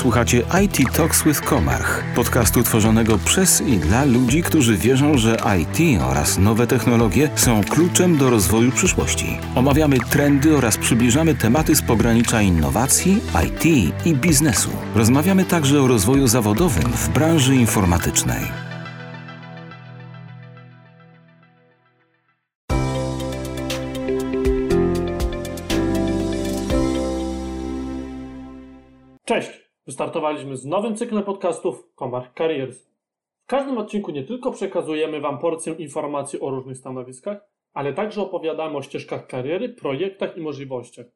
Słuchacie IT Talks with Komarch, podcastu tworzonego przez i dla ludzi, którzy wierzą, że IT oraz nowe technologie są kluczem do rozwoju przyszłości. Omawiamy trendy oraz przybliżamy tematy z pogranicza innowacji, IT i biznesu. Rozmawiamy także o rozwoju zawodowym w branży informatycznej. Cześć! Wystartowaliśmy z nowym cyklem podcastów Comarch Careers. W każdym odcinku nie tylko przekazujemy Wam porcję informacji o różnych stanowiskach, ale także opowiadamy o ścieżkach kariery, projektach i możliwościach.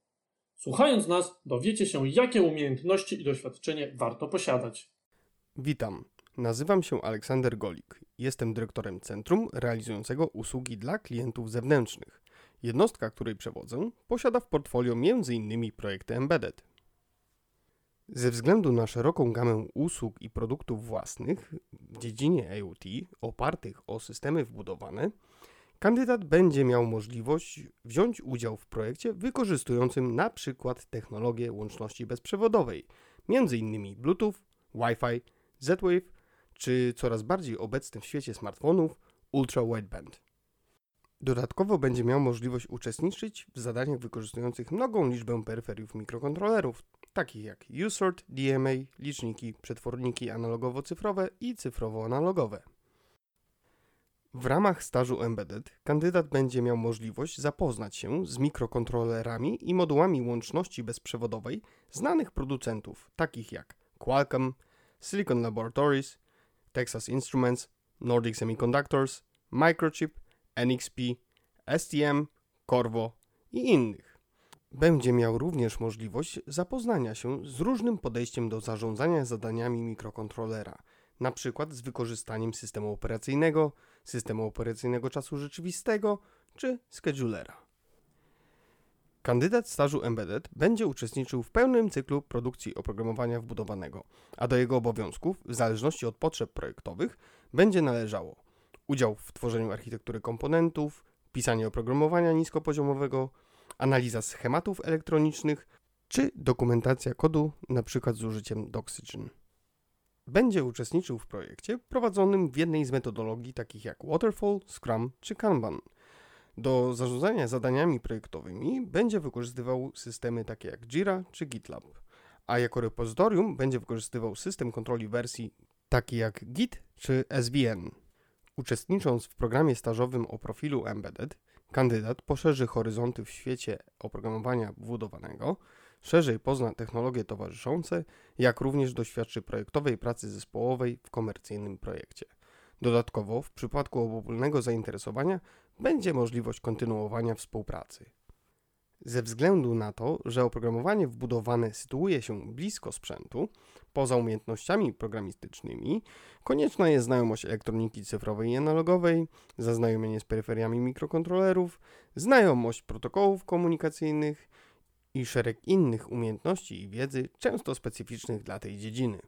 Słuchając nas, dowiecie się, jakie umiejętności i doświadczenie warto posiadać. Witam. Nazywam się Aleksander Golik. Jestem dyrektorem centrum realizującego usługi dla klientów zewnętrznych. Jednostka, której przewodzę, posiada w portfolio m.in. projekty embedded. Ze względu na szeroką gamę usług i produktów własnych w dziedzinie IoT opartych o systemy wbudowane, kandydat będzie miał możliwość wziąć udział w projekcie wykorzystującym na przykład technologię łączności bezprzewodowej, m.in. Bluetooth, Wi-Fi, Z-Wave czy coraz bardziej obecny w świecie smartfonów Ultra Wideband. Dodatkowo będzie miał możliwość uczestniczyć w zadaniach wykorzystujących mnogą liczbę peryferiów mikrokontrolerów, takich jak USORT, DMA, liczniki, przetworniki analogowo-cyfrowe i cyfrowo-analogowe. W ramach stażu Embedded kandydat będzie miał możliwość zapoznać się z mikrokontrolerami i modułami łączności bezprzewodowej znanych producentów, takich jak Qualcomm, Silicon Laboratories, Texas Instruments, Nordic Semiconductors, Microchip, NXP, STM, Corvo i innych. Będzie miał również możliwość zapoznania się z różnym podejściem do zarządzania zadaniami mikrokontrolera, na przykład z wykorzystaniem systemu operacyjnego, systemu operacyjnego czasu rzeczywistego czy schedulera. Kandydat stażu Embedded będzie uczestniczył w pełnym cyklu produkcji oprogramowania wbudowanego, a do jego obowiązków, w zależności od potrzeb projektowych, będzie należało udział w tworzeniu architektury komponentów, pisanie oprogramowania niskopoziomowego, analiza schematów elektronicznych czy dokumentacja kodu, np. z użyciem Doxygen. Będzie uczestniczył w projekcie prowadzonym w jednej z metodologii takich jak Waterfall, Scrum czy Kanban. Do zarządzania zadaniami projektowymi będzie wykorzystywał systemy takie jak Jira czy GitLab, a jako repozytorium będzie wykorzystywał system kontroli wersji taki jak Git czy SVN. Uczestnicząc w programie stażowym o profilu Embedded, kandydat poszerzy horyzonty w świecie oprogramowania wbudowanego, szerzej pozna technologie towarzyszące, jak również doświadczy projektowej pracy zespołowej w komercyjnym projekcie. Dodatkowo, w przypadku ogólnego zainteresowania, będzie możliwość kontynuowania współpracy. Ze względu na to, że oprogramowanie wbudowane sytuuje się blisko sprzętu, poza umiejętnościami programistycznymi, konieczna jest znajomość elektroniki cyfrowej i analogowej, zaznajomienie z peryferiami mikrokontrolerów, znajomość protokołów komunikacyjnych i szereg innych umiejętności i wiedzy, często specyficznych dla tej dziedziny.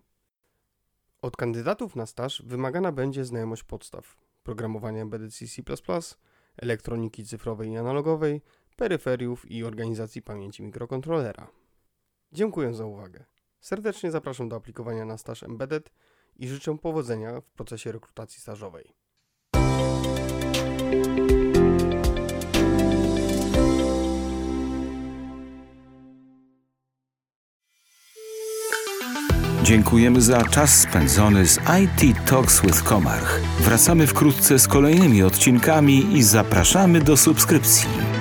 Od kandydatów na staż wymagana będzie znajomość podstaw programowania embedded C++, elektroniki cyfrowej i analogowej, peryferiów i organizacji pamięci mikrokontrolera. Dziękuję za uwagę. Serdecznie zapraszam do aplikowania na staż Embedded i życzę powodzenia w procesie rekrutacji stażowej. Dziękujemy za czas spędzony z IT Talks with Komarch. Wracamy wkrótce z kolejnymi odcinkami i zapraszamy do subskrypcji.